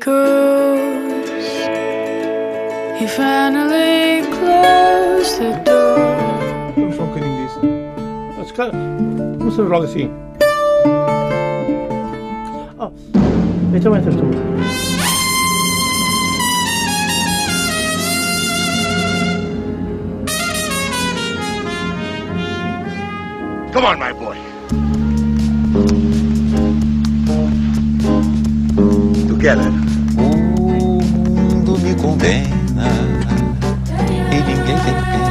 because he finally closed the door. Vamos só um bocadinho disso. Mas, cara, vamos fazer logo assim. Oh, então entras tu. Come on, my boy. Together. Condena e ninguém tem pena.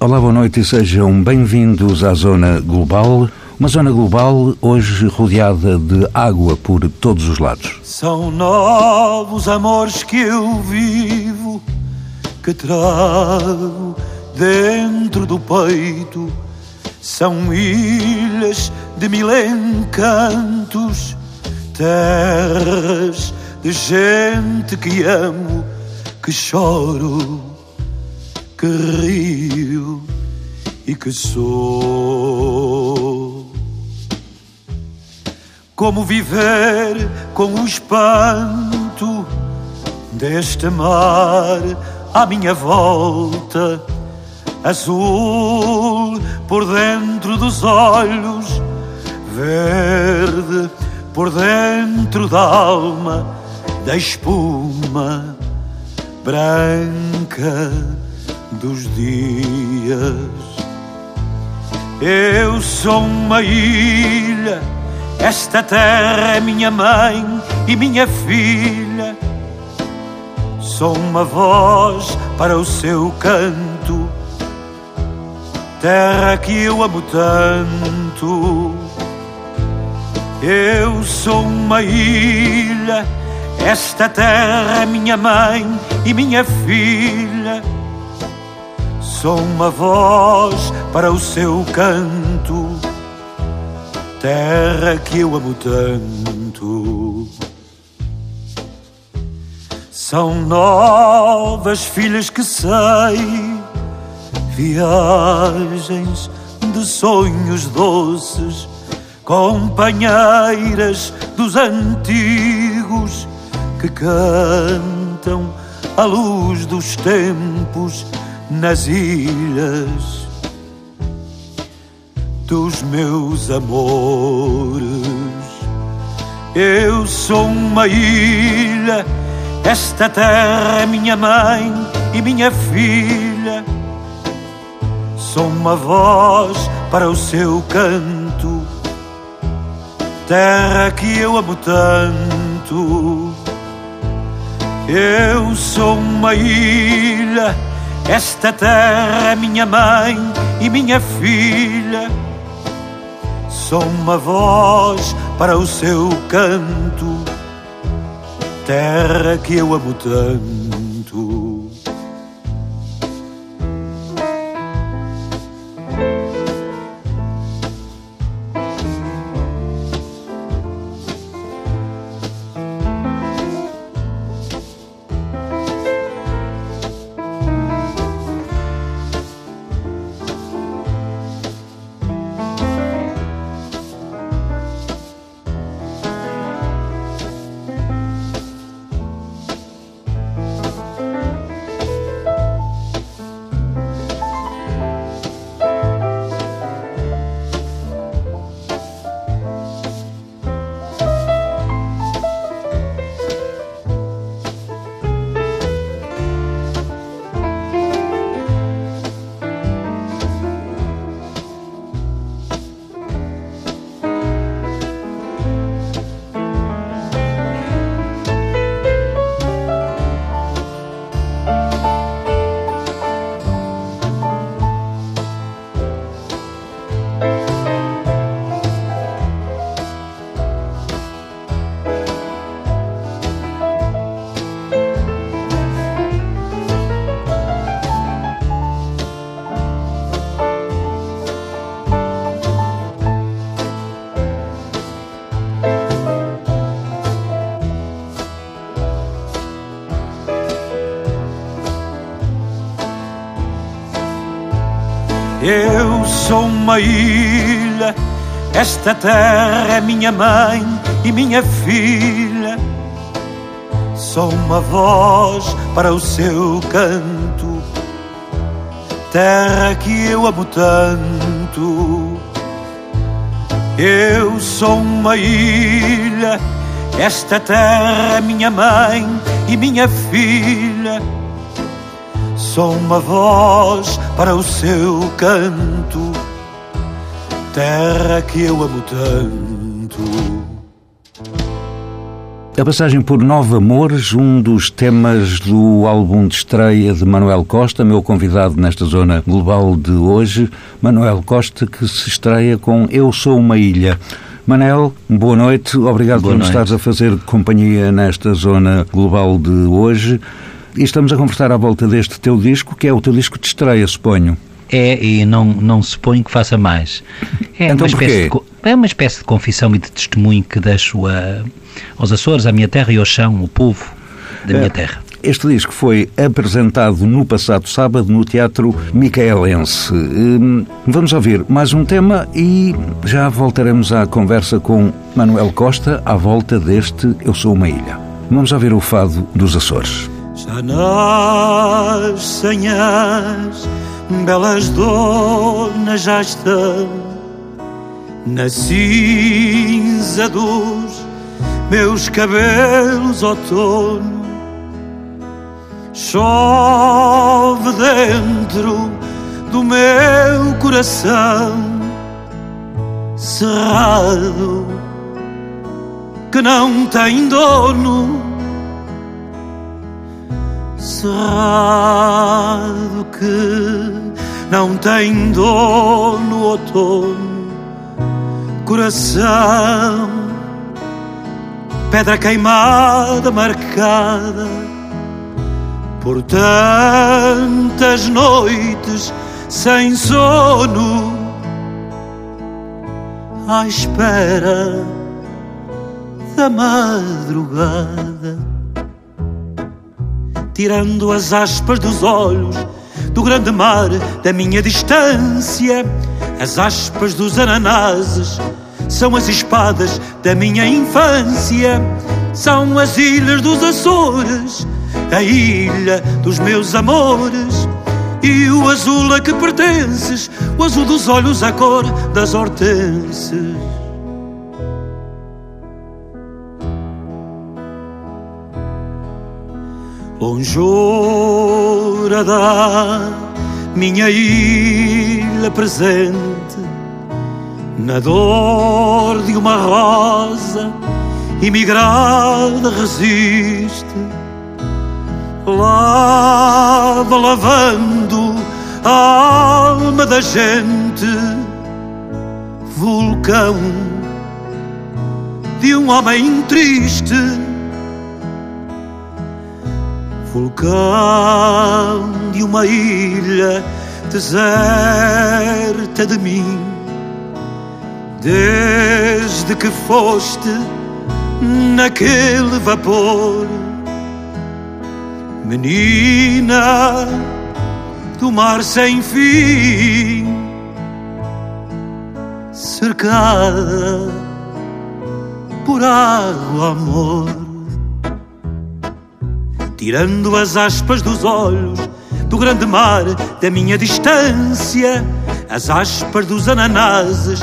É Olá, boa noite e sejam bem-vindos à Zona Global. Uma zona global hoje rodeada de água por todos os lados. São novos amores que eu vivo, que trago dentro do peito. São ilhas de mil encantos, terras de gente que amo, que choro, que rio e que sou. Como viver com o espanto deste mar à minha volta, azul por dentro dos olhos, verde por dentro da alma, da espuma branca dos dias. Eu sou uma ilha, esta terra é minha mãe e minha filha. Sou uma voz para o seu canto, terra que eu amo tanto. Eu sou uma ilha, esta terra é minha mãe e minha filha. Sou uma voz para o seu canto, terra que eu amo tanto. São novas filhas que sei, viagens de sonhos doces, companheiras dos antigos que cantam à luz dos tempos nas ilhas dos meus amores. Eu sou uma ilha, esta terra é minha mãe e minha filha. Sou uma voz para o seu canto, terra que eu amo tanto. Eu sou uma ilha, esta terra é minha mãe e minha filha. Sou uma voz para o seu canto, terra que eu amo tanto. Sou uma ilha, esta terra é minha mãe e minha filha. Sou uma voz para o seu canto, terra que eu amo tanto. Eu sou uma ilha, esta terra é minha mãe e minha filha. Sou uma voz para o seu canto, terra que eu amo tanto. A passagem por Nove Amores, um dos temas do álbum de estreia de Manuel Costa, meu convidado nesta zona global de hoje. Manuel Costa, que se estreia com Eu Sou uma Ilha. Manel, boa noite. Obrigado Boa por nos noite. estares a fazer companhia nesta zona global de hoje. E estamos a conversar à volta deste teu disco, que é o teu disco de estreia, suponho. É, e não, não se põe que faça mais. É, Então uma espécie porquê? de, é uma espécie de confissão e de testemunho que deixo a, aos Açores, à minha terra e ao chão, o povo da É. minha terra. Este disco foi apresentado no passado sábado no Teatro Micaelense. Hum, Vamos ouvir mais um tema e já voltaremos à conversa com Manuel Costa à volta deste Eu Sou uma Ilha. Vamos ouvir o fado dos Açores. Já nascem as belas donas já estão na cinza dos meus cabelos outono. Chove dentro do meu coração cerrado que não tem dono cerrado que não tem dor no outono, coração, pedra queimada marcada por tantas noites sem sono, à espera da madrugada tirando as aspas dos olhos do grande mar da minha distância. As aspas dos ananases são as espadas da minha infância. São as ilhas dos Açores, a ilha dos meus amores. E o azul a que pertences, o azul dos olhos, a cor das hortenses. Lonjura da minha ilha presente, na dor de uma rosa imigrada resiste, lava lavando a alma da gente, vulcão de um homem triste vulcão de uma ilha deserta de mim. Desde que foste naquele vapor, menina do mar sem fim, cercada por água, amor tirando as aspas dos olhos do grande mar da minha distância. As aspas dos ananases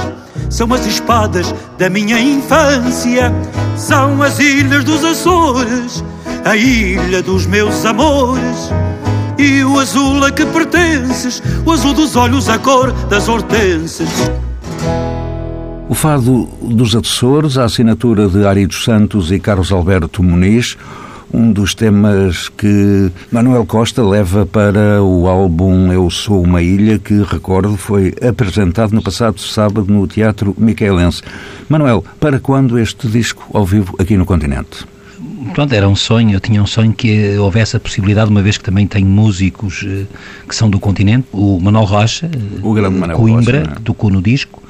são as espadas da minha infância, são as ilhas dos Açores, a ilha dos meus amores. E o azul a que pertences, o azul dos olhos, a cor das hortenses. O fado dos Açores, a assinatura de Ari Santos e Carlos Alberto Muniz, um dos temas que Manuel Costa leva para o álbum Eu Sou uma Ilha, que, recordo, foi apresentado no passado sábado no Teatro Micaelense. Manuel, para quando este disco ao vivo aqui no continente? Pronto, era um sonho, eu tinha um sonho que houvesse a possibilidade, uma vez que também tenho músicos eh, que são do continente, o Manuel Rocha, eh, O grande Manuel Coimbra, Rocha, é? que tocou no disco,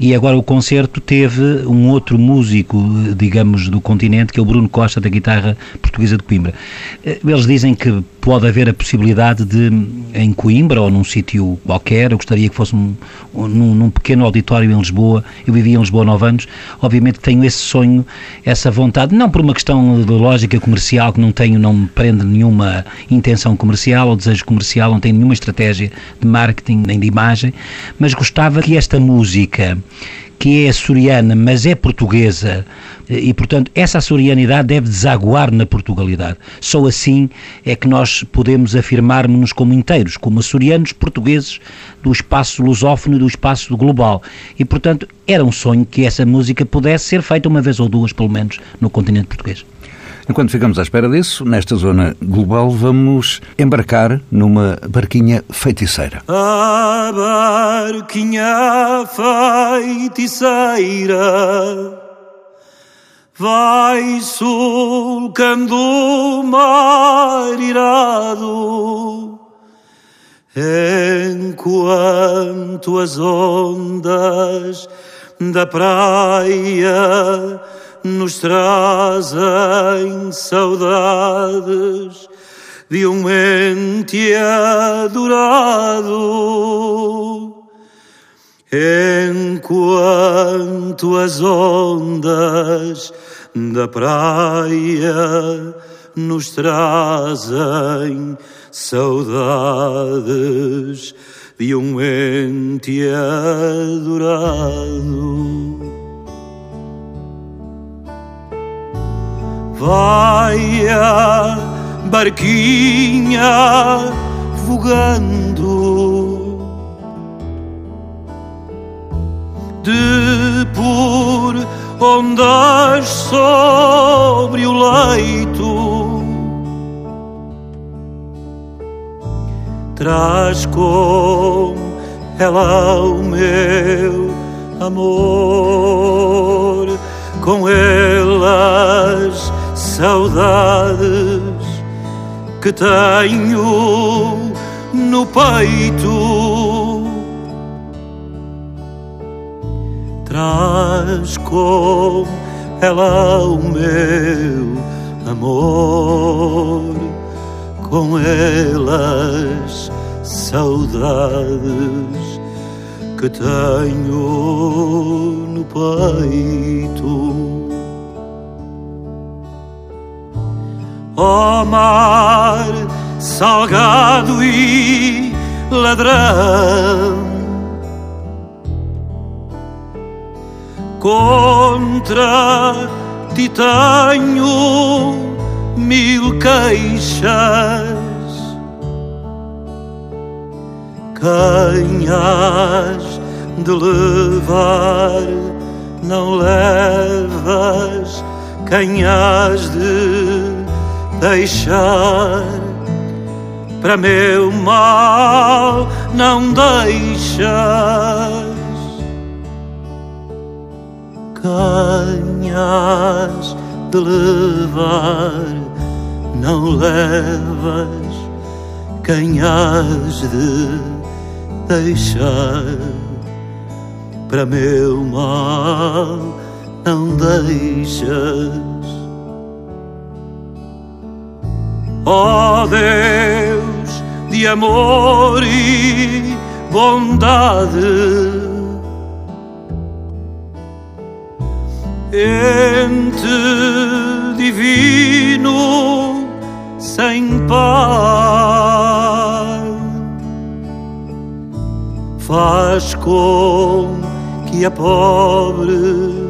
e agora o concerto teve um outro músico, digamos, do continente, que é o Bruno Costa, da guitarra portuguesa. Portuguesa de Coimbra. Eh, eles dizem que pode haver a possibilidade de, em Coimbra ou num sítio qualquer, eu gostaria que fosse um, num, pequeno auditório em Lisboa, eu vivia em Lisboa há nove anos, obviamente tenho esse sonho, essa vontade, não por uma questão de lógica comercial, que não tenho, não me prende nenhuma intenção comercial ou desejo comercial, não tenho nenhuma estratégia de marketing nem de imagem, mas gostava que esta música que é açoriana, mas é portuguesa, e, portanto, essa açorianidade deve desaguar na Portugalidade. Só assim é que nós podemos afirmar-nos como inteiros, como açorianos portugueses do espaço lusófono e do espaço global. E, portanto, era um sonho que essa música pudesse ser feita uma vez ou duas, pelo menos, no continente português. Enquanto ficamos à espera disso, nesta zona global, vamos embarcar numa barquinha feiticeira. A barquinha feiticeira vai sulcando o mar irado, enquanto as ondas da praia nos trazem saudades de um ente adorado. Enquanto as ondas da praia nos trazem saudades de um ente adorado. Vai a barquinha vogando. De por ondas sobre o leito traz com ela o meu amor. Com elas saudades que tenho no peito. Traz com ela o meu amor, com elas saudades que tenho no peito. Ó oh mar salgado e ladrão. Contra ti tenho mil queixas. Quem de levar, não levas. Quem de deixar para meu mal não deixas canhas de levar não levas canhas de deixar para meu mal não deixas oh Deus de amor e bondade. Ente divino sem par, faz com que a pobre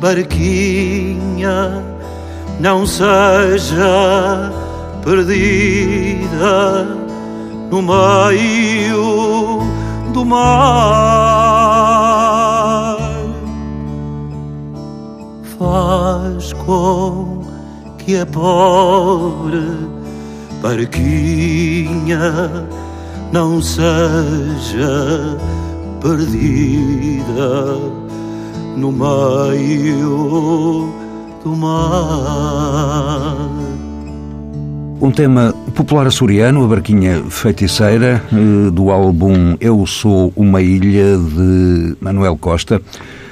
barquinha não seja perdida no meio do mar. Faz com que a pobre barquinha não seja perdida no meio do mar. Um tema popular açoriano, a Barquinha Feiticeira, eh, do álbum Eu Sou Uma Ilha, de Manuel Costa.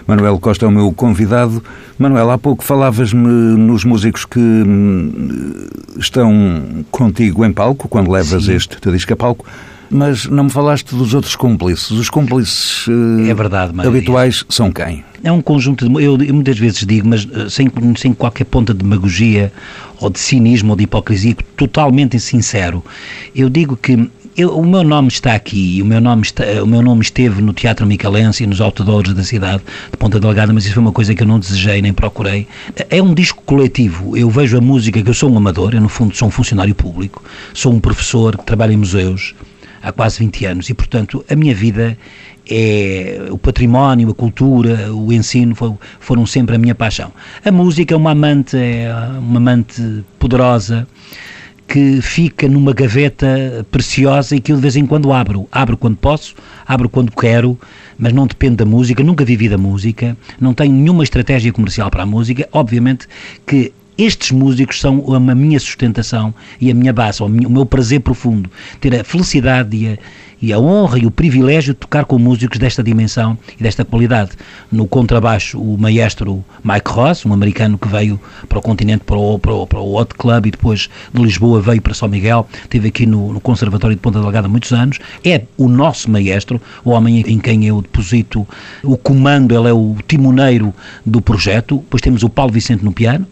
Manuel Costa é o meu convidado. Manuel, há pouco falavas-me nos músicos que hum, estão contigo em palco, quando levas Sim. este teu disco a palco, mas não me falaste dos outros cúmplices. Os cúmplices eh, É verdade, habituais são quem? É um conjunto de. Eu, eu muitas vezes digo, mas eh, sem, sem qualquer ponta de demagogia ou de cinismo ou de hipocrisia, totalmente sincero. Eu digo que eu- o meu nome está aqui, o meu nome, está, o meu nome esteve no Teatro Micalense e nos outdoors da cidade de Ponta Delgada, mas isso foi uma coisa que eu não desejei nem procurei. É um disco coletivo. Eu vejo a música, que eu sou um amador, eu no fundo sou um funcionário público, sou um professor que trabalha em museus há quase 20 anos e, portanto, a minha vida é o património, a cultura, o ensino fo- foram sempre a minha paixão. A música é uma amante, é uma amante poderosa que fica numa gaveta preciosa e que eu de vez em quando abro. Abro quando posso, abro quando quero, mas não depende da música, nunca vivi da música, não tenho nenhuma estratégia comercial para a música. Obviamente que estes músicos são a minha sustentação e a minha base, o meu- prazer profundo. Ter a felicidade e a, e a honra e o privilégio de tocar com músicos desta dimensão e desta qualidade. No contrabaixo, o maestro Mike Ross, um americano que veio para o continente, para o, para o, para o Hot Club e depois de Lisboa veio para São Miguel, esteve aqui no, no Conservatório de Ponta Delgada muitos anos, é o nosso maestro, o homem em quem eu deposito o comando, ele é o timoneiro do projeto. Depois temos o Paulo Vicente no piano,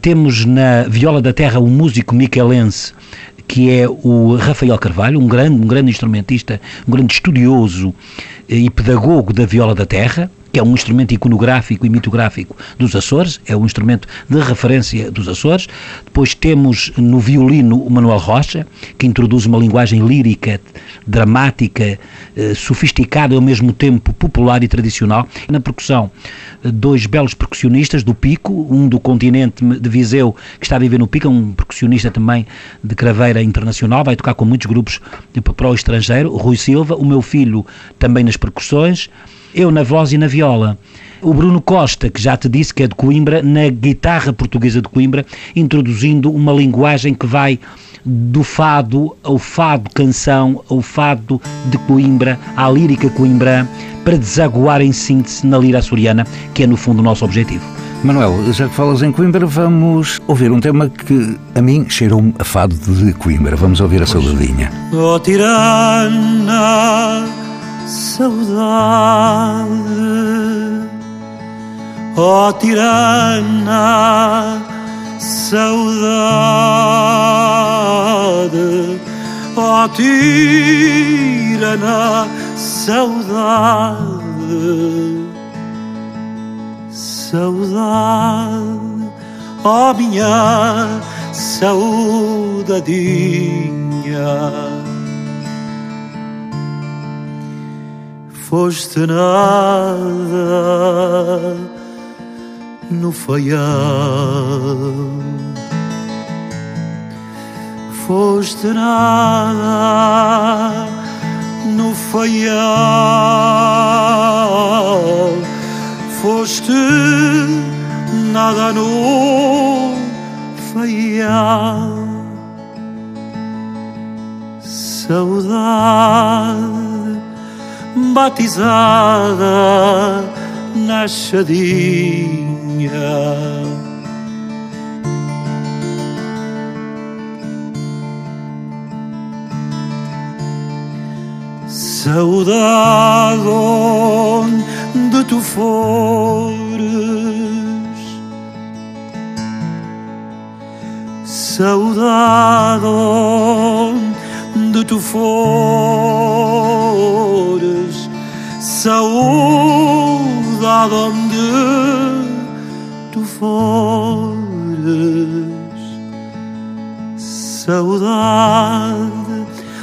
temos na Viola da Terra um músico miquelense que é o Rafael Carvalho, um grande, um grande instrumentista, um grande estudioso eh, e pedagogo da viola da terra, que é um instrumento iconográfico e mitográfico dos Açores, é um instrumento de referência dos Açores. Depois temos no violino o Manuel Rocha, que introduz uma linguagem lírica, dramática, eh, sofisticada e ao mesmo tempo popular e tradicional. Na percussão, eh, dois belos percussionistas do Pico, um do continente de Viseu, que está a viver no Pico, um percussionista também de craveira internacional, vai tocar com muitos grupos para o estrangeiro, Rui Silva, o meu filho também nas percussões, eu na voz e na viola. O Bruno Costa, que já te disse que é de Coimbra, na guitarra portuguesa de Coimbra, introduzindo uma linguagem que vai do fado ao fado canção, ao fado de Coimbra, à lírica coimbrã, para desaguar em síntese na lira açoriana, que é no fundo o nosso objetivo. Manuel, já que falas em Coimbra, vamos ouvir um tema que a mim cheirou-me a fado de Coimbra. Vamos ouvir a saudadinha. Oh tirana, saudade. Oh tirana, saudade. Oh tirana, saudade. Saudade, oh minha saudadinha. Foste nada no faial. Foste nada no faial. Foste nada no faial. Saudade batizada na chadinha. Saudade onde tu fores, saudade onde tu fores, saudade onde tu fores, saudade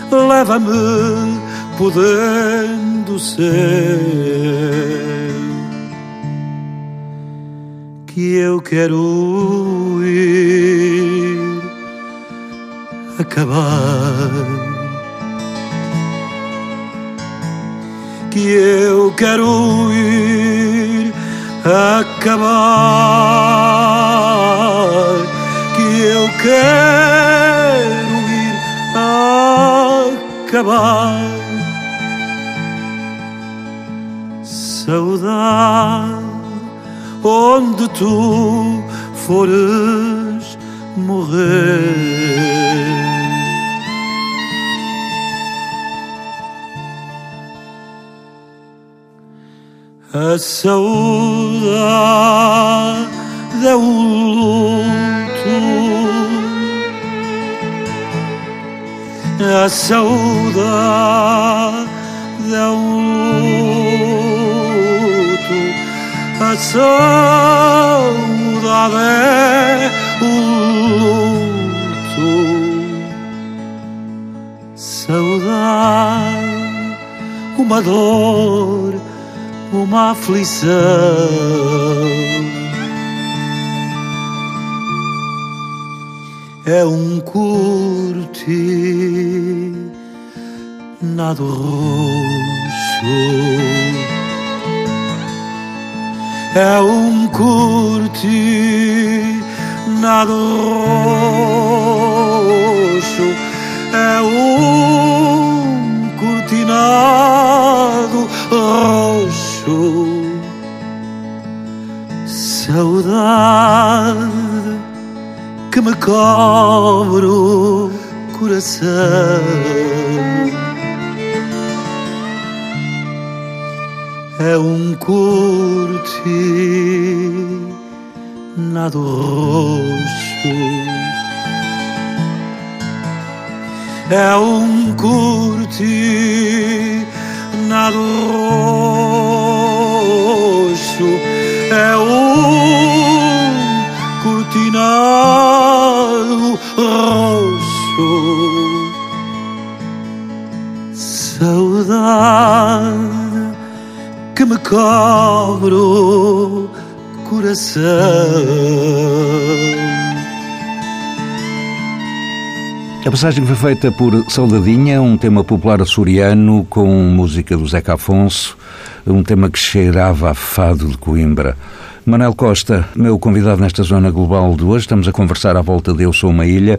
leva-me podendo ser que eu quero ir acabar que eu quero ir acabar que eu quero ir acabar saudade onde tu fores morrer. A saudade é o luto, a saudade é o luto, a saudade é o luto, saudade, uma dor uma aflição. É um curtir nado roxo. É um curtir nado roxo. É um cortinado roxo saudade que me cobre o coração. É um curtir nado roxo. É um curtir nado roxo. É um cortinado roxo. Saudade que me cobre o coração A passagem foi feita por Saudadinha, um tema popular açoriano com música do Zeca Afonso, um tema que cheirava a fado de Coimbra. Manel Costa, meu convidado nesta zona global de hoje, estamos a conversar à volta de Eu Sou Uma Ilha.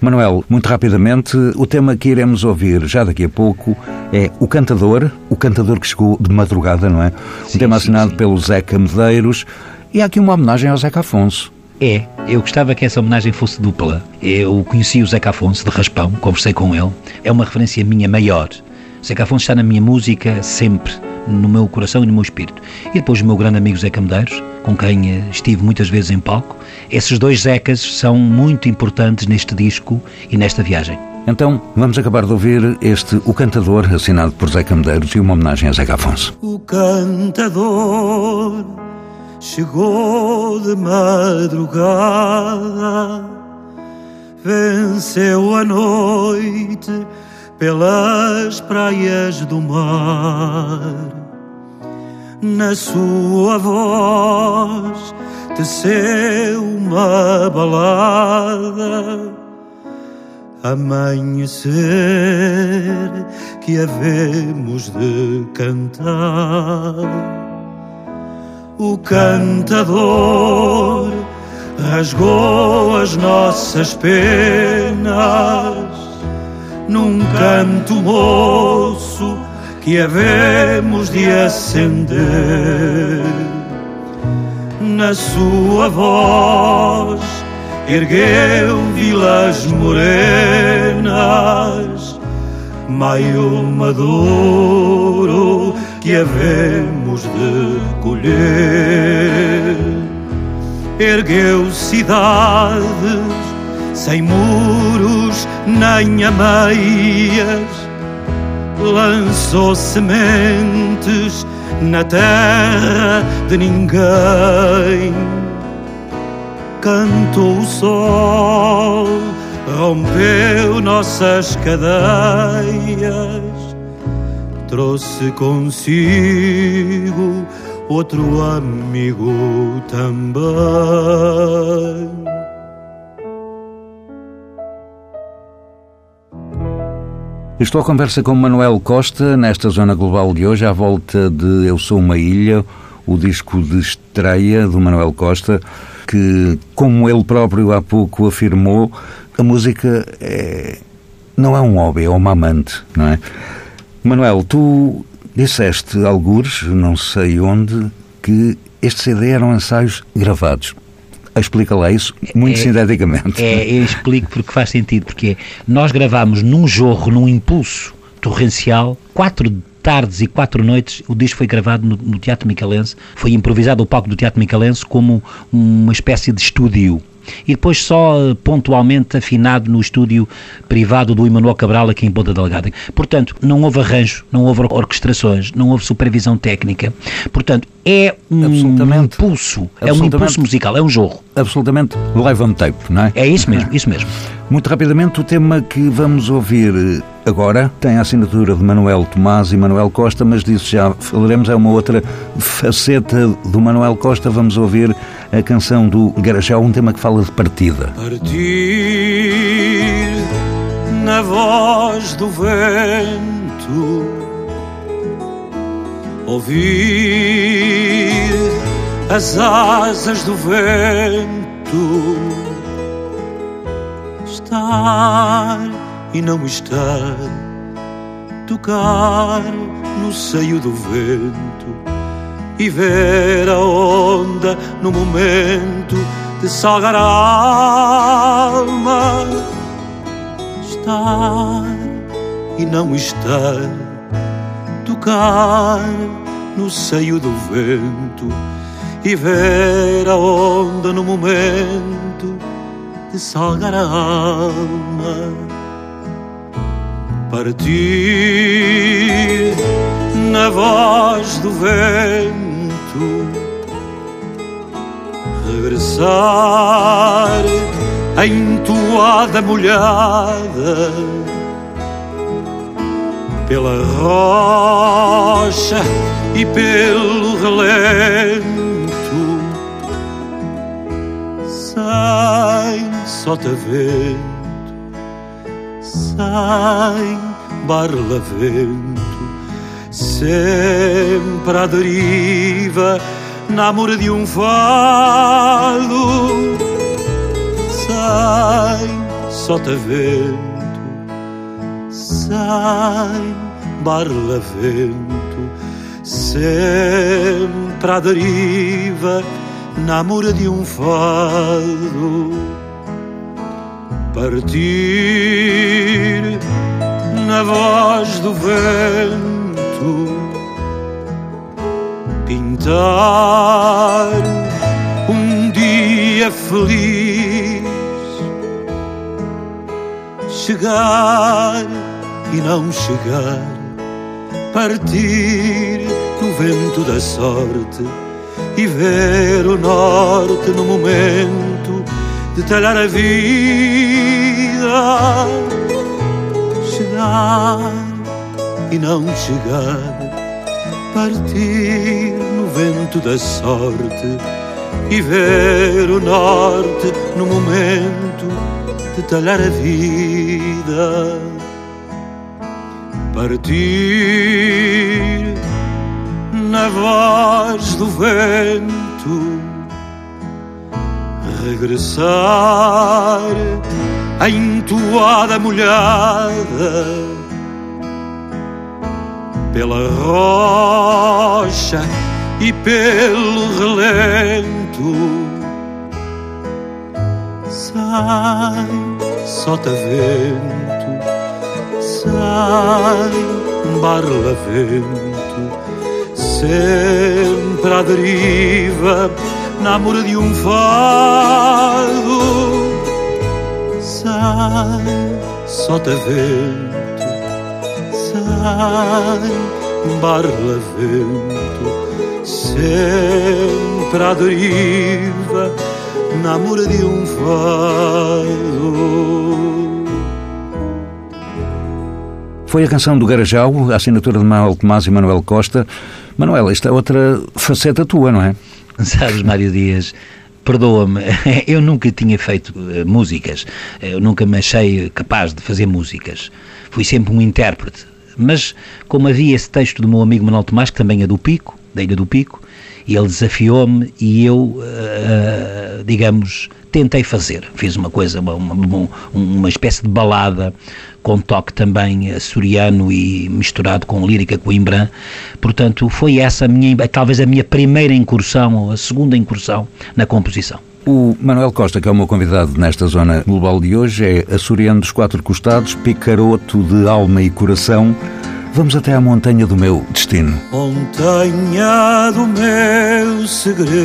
Manuel, muito rapidamente, o tema que iremos ouvir já daqui a pouco é O Cantador, o cantador que chegou de madrugada, não é? Sim, um tema sim, assinado sim. pelo Zeca Medeiros e há aqui uma homenagem ao Zeca Afonso. É, eu gostava que essa homenagem fosse dupla. Eu conheci o Zeca Afonso de Raspão, conversei com ele. É uma referência minha maior. Zeca Afonso está na minha música sempre, no meu coração e no meu espírito. E depois o meu grande amigo Zeca Medeiros, com quem eh, estive muitas vezes em palco. Esses dois Zecas são muito importantes neste disco e nesta viagem. Então, vamos acabar de ouvir este O Cantador, assinado por Zeca Medeiros e uma homenagem a Zeca Afonso. O cantador chegou de madrugada, venceu a noite pelas praias do mar. Na sua voz teceu uma balada amanhecer que havemos de cantar. O cantador rasgou as nossas penas num canto moço que havemos de acender. Na sua voz ergueu vilas morenas, maio maduro que havemos de colher. Ergueu cidades sem muros nem ameias, lançou sementes na terra de ninguém. Cantou o sol, rompeu nossas cadeias, trouxe consigo outro amigo também. Estou à conversa com Manuel Costa nesta zona global de hoje, à volta de Eu Sou Uma Ilha, o disco de estreia do Manuel Costa, que, como ele próprio há pouco afirmou, a música é, não é um hobby, é uma amante, não é? Manuel, tu disseste algures, não sei onde, que este CD eram ensaios gravados. Explica lá isso muito É- sinteticamente. É, eu explico porque faz sentido, porque nós gravámos num jorro, num impulso torrencial, quatro tardes e quatro noites, o disco foi gravado no, no Teatro Micalense, foi improvisado o palco do Teatro Micalense como uma espécie de estúdio. E depois só eh, pontualmente afinado no estúdio privado do Emanuel Cabral aqui em Ponta Delgada. Portanto, não houve arranjo, não houve orquestrações, não houve supervisão técnica. Portanto, é um impulso, é um impulso musical, é um jorro. Absolutamente live on tape, não é? É isso mesmo, isso mesmo. Muito rapidamente, o tema que vamos ouvir eh, agora tem a assinatura de Manuel Tomás e Manuel Costa, mas disso já falaremos, é uma outra faceta do Manuel Costa. Vamos ouvir a canção do Garajal, um tema que fala de partida. Partir na voz do vento, ouvir as asas do vento, estar e não estar, tocar no seio do vento e ver a onda no momento de salgar a alma. Estar e não estar, tocar no seio do vento e ver a onda no momento de salgar a alma. Partir na voz do vento regressar a entoada molhada pela rocha e pelo relento sem sotavento sem barlavento sempre à deriva na amor de um fado sem sotavento sem barlavento sempre à deriva na amor de um fado partir na voz do vento pintar um dia feliz, chegar e não chegar, partir no vento da sorte e ver o norte no momento de talhar a vida, chegar e não chegar partir no vento da sorte e ver o norte no momento de talhar a vida. Partir na voz do vento, regressar a entoada molhada pela rocha e pelo relento. Sai sotavento sai barlavento sempre à deriva na amor de um fado sai sotavento sai barlavento sempre à deriva na amor de um fado Foi a canção do Garajal, a assinatura de Manuel Tomás e Manuel Costa. Manuel, esta é outra faceta tua, não é? Sabes, Mário Dias, perdoa-me, eu nunca tinha feito eh, músicas, eu nunca me achei capaz de fazer músicas. Fui sempre um intérprete. Mas, como havia esse texto do meu amigo Manuel Tomás, que também é do Pico, da Ilha do Pico, e ele desafiou-me e eu, eh, digamos, tentei fazer. Fiz uma coisa, uma, uma, uma espécie de balada com toque também açoriano e misturado com lírica coimbra. Portanto, foi essa a minha, talvez a minha primeira incursão, ou a segunda incursão na composição. O Manuel Costa, que é o meu convidado nesta zona global de hoje, é açoriano dos quatro costados, picaroto de alma e coração. Vamos até à montanha do meu destino. Montanha do meu segredo,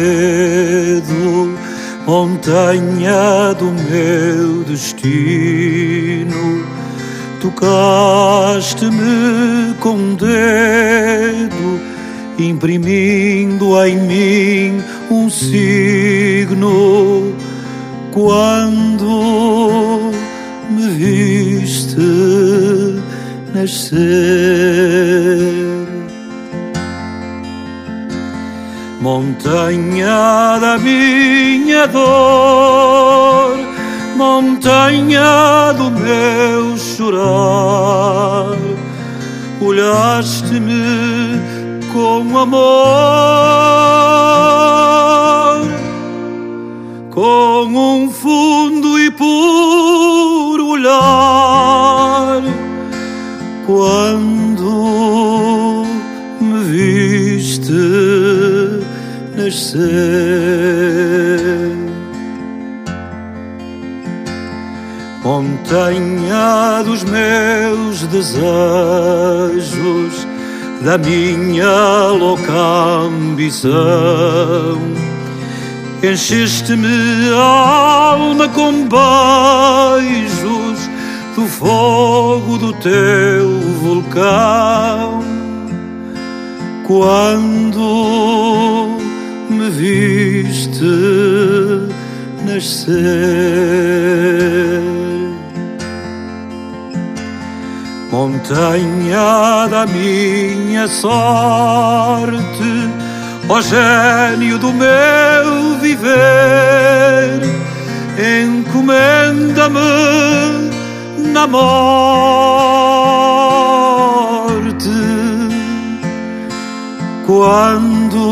montanha do meu destino. Tocaste-me com um dedo, imprimindo em mim um signo. Quando me viste nascer. Montanha da minha dor, montanha do meu chorar, olhaste-me com amor, com um fundo e puro olhar quando me viste nascer. Montanha dos meus desejos, da minha louca ambição. Encheste-me a alma com beijos do fogo do teu vulcão. Quando me viste nascer, montanha da minha sorte, ó gênio do meu viver, encomenda-me na morte quando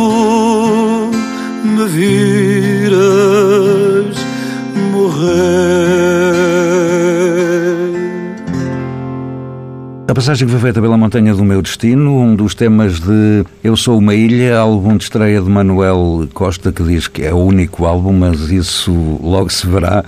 me viras morrer. A passagem que foi feita pela Montanha do Meu Destino, um dos temas de Eu Sou Uma Ilha, álbum de estreia de Manuel Costa, que diz que é o único álbum, mas isso logo se verá.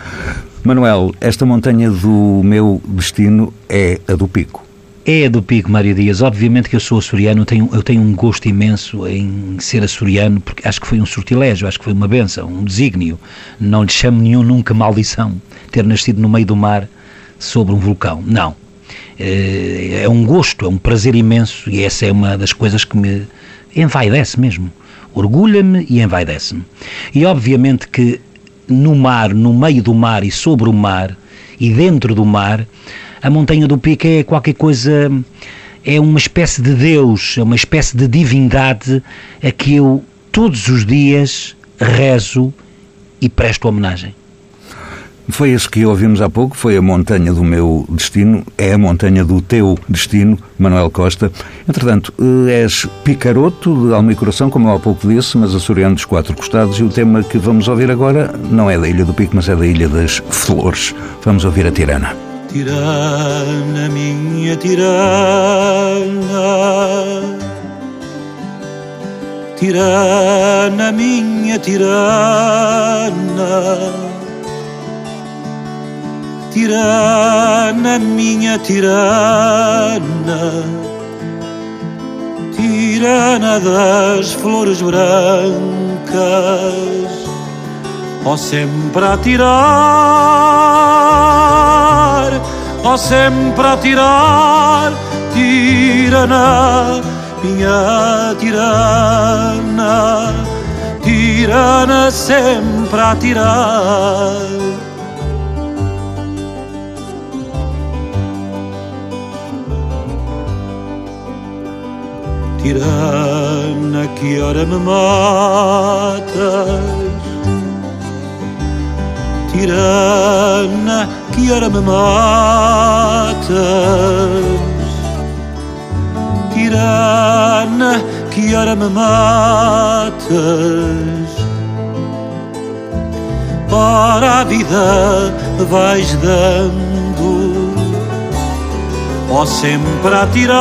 Manuel, esta montanha do meu destino é a do Pico. É do Pico, Mário Dias. Obviamente que eu sou açoriano, tenho, eu tenho um gosto imenso em ser açoriano, porque acho que foi um sortilégio, acho que foi uma benção, um desígnio. Não lhe chamo nenhum nunca maldição ter nascido no meio do mar sobre um vulcão. Não. É um gosto, é um prazer imenso e essa é uma das coisas que me envaidece mesmo. Orgulha-me e envaidece-me. E obviamente que no mar, no meio do mar e sobre o mar e dentro do mar, a montanha do Pico é qualquer coisa, é uma espécie de Deus, é uma espécie de divindade a que eu todos os dias rezo e presto homenagem. Foi esse que ouvimos há pouco, foi a montanha do meu destino, é a montanha do teu destino, Manuel Costa. Entretanto, és picaroto de alma e coração, como há pouco disse, mas açoriano dos quatro costados, e o tema que vamos ouvir agora não é da Ilha do Pico, mas é da Ilha das Flores. Vamos ouvir a Tirana. Tirana, minha tirana, tirana, minha tirana. Tirana, minha tirana, tirana das flores brancas, ó sempre a tirar, ó sempre a tirar, tirana, minha tirana, tirana sempre a tirar. Tirana, que hora me matas Tirana, que hora me matas Tirana, que hora me matas. Para a vida vais dando, ó sempre a tirar,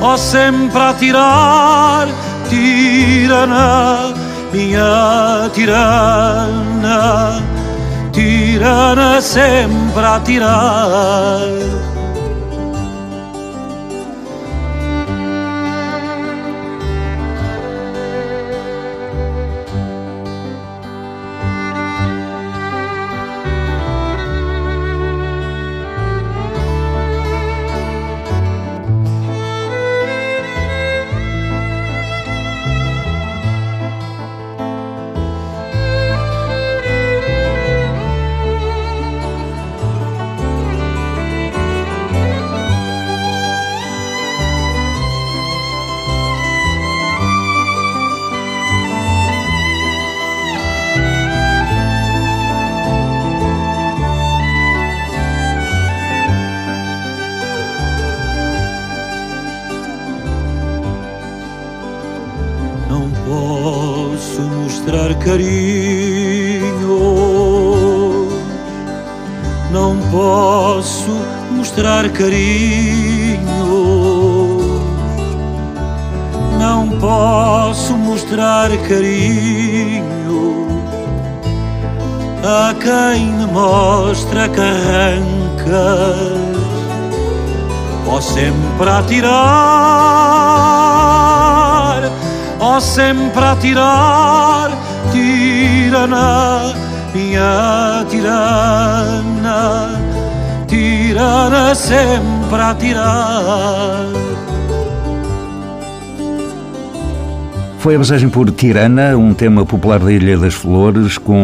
ó sempre a tirar, tirana, minha tirana, tirana sempre a tirar. Carinho. Não posso mostrar carinho. Não posso mostrar carinho a quem me mostra que arrancas. Ó sempre a tirar, ó sempre a tirar, tirana, minha tirana, tirana sempre a tirar. Foi a passagem por Tirana, um tema popular da Ilha das Flores, com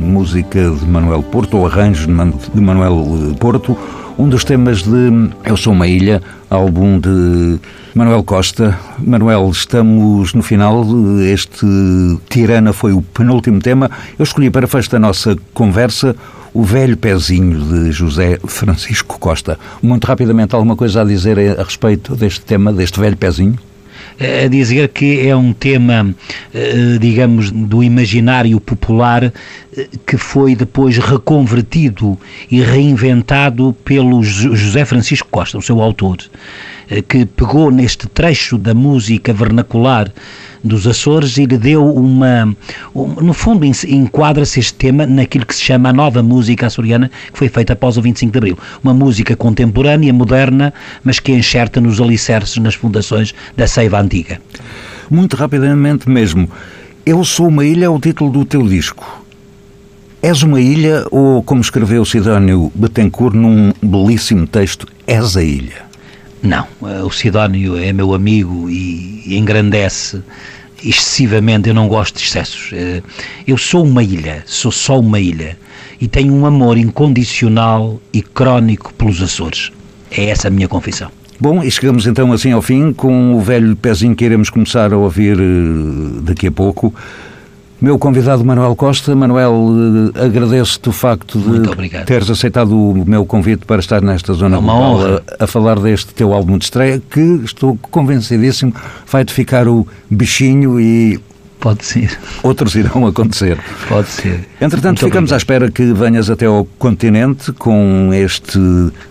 música de Manuel Porto, ou arranjo de Man- de Manuel Porto, um dos temas de Eu Sou uma Ilha, álbum de Manuel Costa. Manuel, estamos no final, este Tirana foi o penúltimo tema. Eu escolhi para festa da nossa conversa o Velho Pezinho de José Francisco Costa. Muito rapidamente, alguma coisa a dizer a respeito deste tema, deste Velho Pezinho? A dizer que é um tema, eh, digamos, do imaginário popular eh, que foi depois reconvertido e reinventado pelo Jo- José Francisco Costa, o seu autor, eh, que pegou neste trecho da música vernacular dos Açores e lhe deu uma. um- no fundo, en- enquadra-se este tema naquilo que se chama a nova música açoriana, que foi feita após o 25 de Abril. Uma música contemporânea, moderna, mas que enxerta nos alicerces, nas fundações da Seiva Antiga. Muito rapidamente mesmo. Eu sou uma ilha é o título do teu disco. És uma ilha ou, como escreveu Sidónio Betancourt num belíssimo texto, és a ilha? Não, eh, o Sidónio é meu amigo e, engrandece excessivamente, eu não gosto de excessos. Eh, Eu sou uma ilha, sou só uma ilha e tenho um amor incondicional e crónico pelos Açores. É essa a minha confissão. Bom, e chegamos então assim ao fim com o velho pezinho que iremos começar a ouvir eh, daqui a pouco. Meu convidado Manuel Costa. Manuel, eh, agradeço-te o facto de teres aceitado o meu convite para estar nesta zona É global a, a falar deste teu álbum de estreia, que estou convencidíssimo vai-te ficar o bichinho e Pode ser, outros irão acontecer. pode ser. Entretanto, Muito ficamos à obrigado. espera que venhas até ao continente com este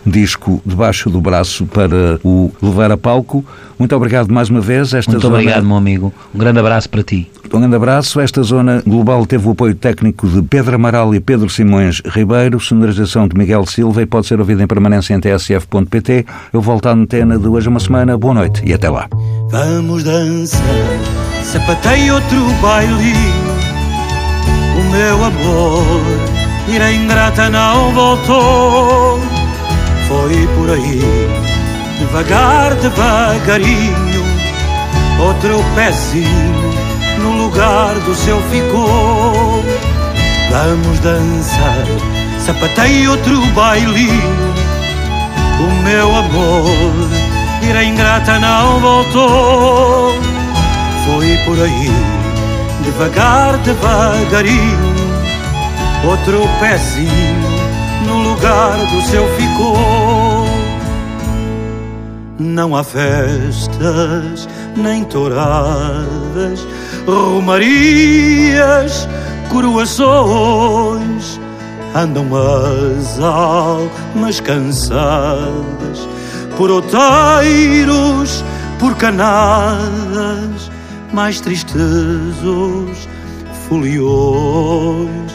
disco debaixo do braço para o levar a palco. Muito obrigado mais uma vez. Esta Muito zona, obrigado, meu amigo. Um grande abraço para ti. Um grande abraço. Esta zona global teve o apoio técnico de Pedro Amaral e Pedro Simões Ribeiro, sonorização de Miguel Silva e pode ser ouvida em permanência em tsf.pt. Eu volto à antena de hoje a uma semana. Boa noite e até lá. Vamos dançar, sapatei outro baile. O meu amor, ira ingrata não voltou. Foi por aí, devagar, devagarinho. Outro pezinho no lugar do seu ficou. Vamos dançar, sapatei outro bailinho. O meu amor, ira ingrata não voltou. Foi por aí, devagar, devagarinho. Outro pezinho no lugar do seu ficou. Não há festas, nem touradas, romarias, coroações. Andam as almas cansadas por outeiros, por canadas, mais tristes os foliões.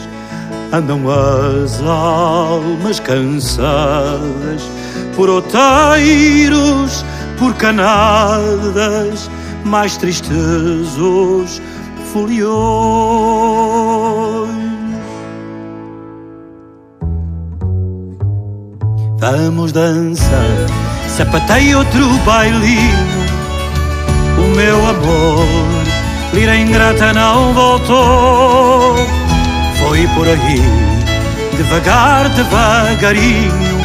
Andam as almas cansadas por outeiros, por canadas, mais tristes os foliões. Vamos dançar, sapateia outro bailinho. O meu amor, lira ingrata não voltou. Foi por aí, devagar, devagarinho.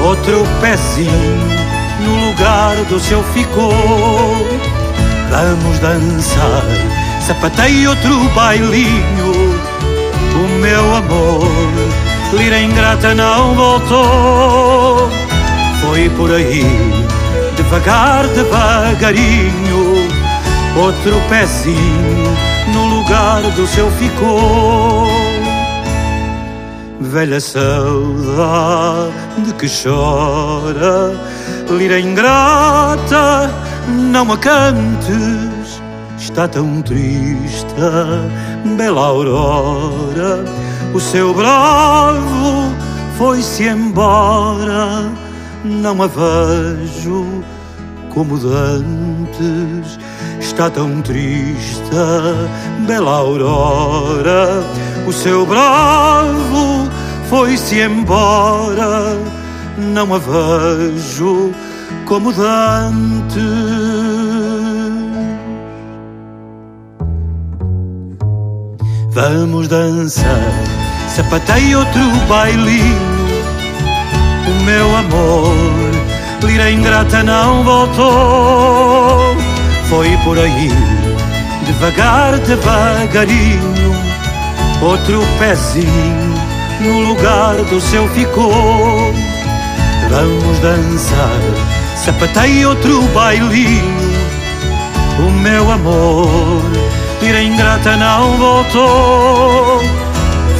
Outro pezinho no lugar do seu ficou. Vamos dançar, sapateia outro bailinho. O meu amor, lira ingrata não voltou. Foi por aí, devagar, devagarinho. Outro pezinho no lugar do seu ficou. Velha saudade que chora, lira ingrata, não a cantes, está tão triste, bela aurora. O seu bravo foi-se embora, não a vejo como dantes. Está tão triste, bela aurora. O seu bravo foi-se embora, não a vejo como dantes. Vamos dançar, sapateia outro bailinho. O meu amor, lira ingrata não voltou. Foi por aí, devagar, devagarinho. Outro pezinho no lugar do seu ficou. Vamos dançar, sapateia outro bailinho. O meu amor, lira ingrata não voltou.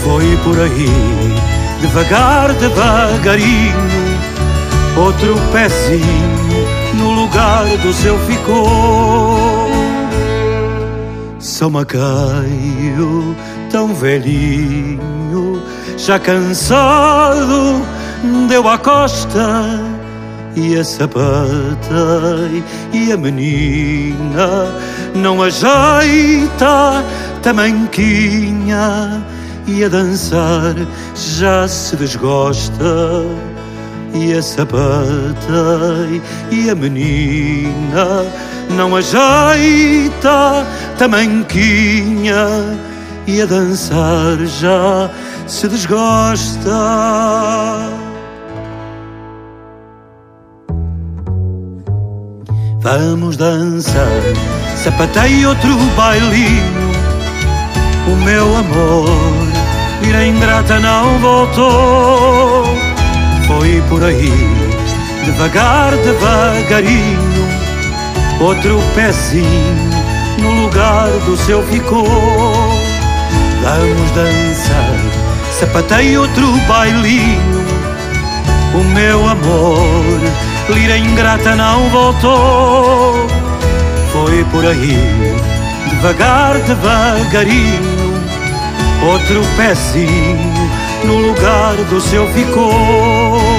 Foi por aí, devagar, devagarinho. Outro pezinho no lugar do seu ficou. São Macaio, tão velhinho, já cansado, deu à costa. E a sapata e a menina não ajeita, tamanquinha e a dançar já se desgosta. E a sapata e a menina não ajeita, tamanquinha e a dançar já se desgosta. Vamos dançar, sapateia outro bailinho. O meu amor, ira ingrata não voltou. Foi por aí, devagar, devagarinho. Outro pezinho no lugar do seu ficou. Vamos dançar, sapateia outro bailinho. O meu amor, lira ingrata não voltou. Foi por aí, devagar, devagarinho. Outro pezinho no lugar do seu ficou.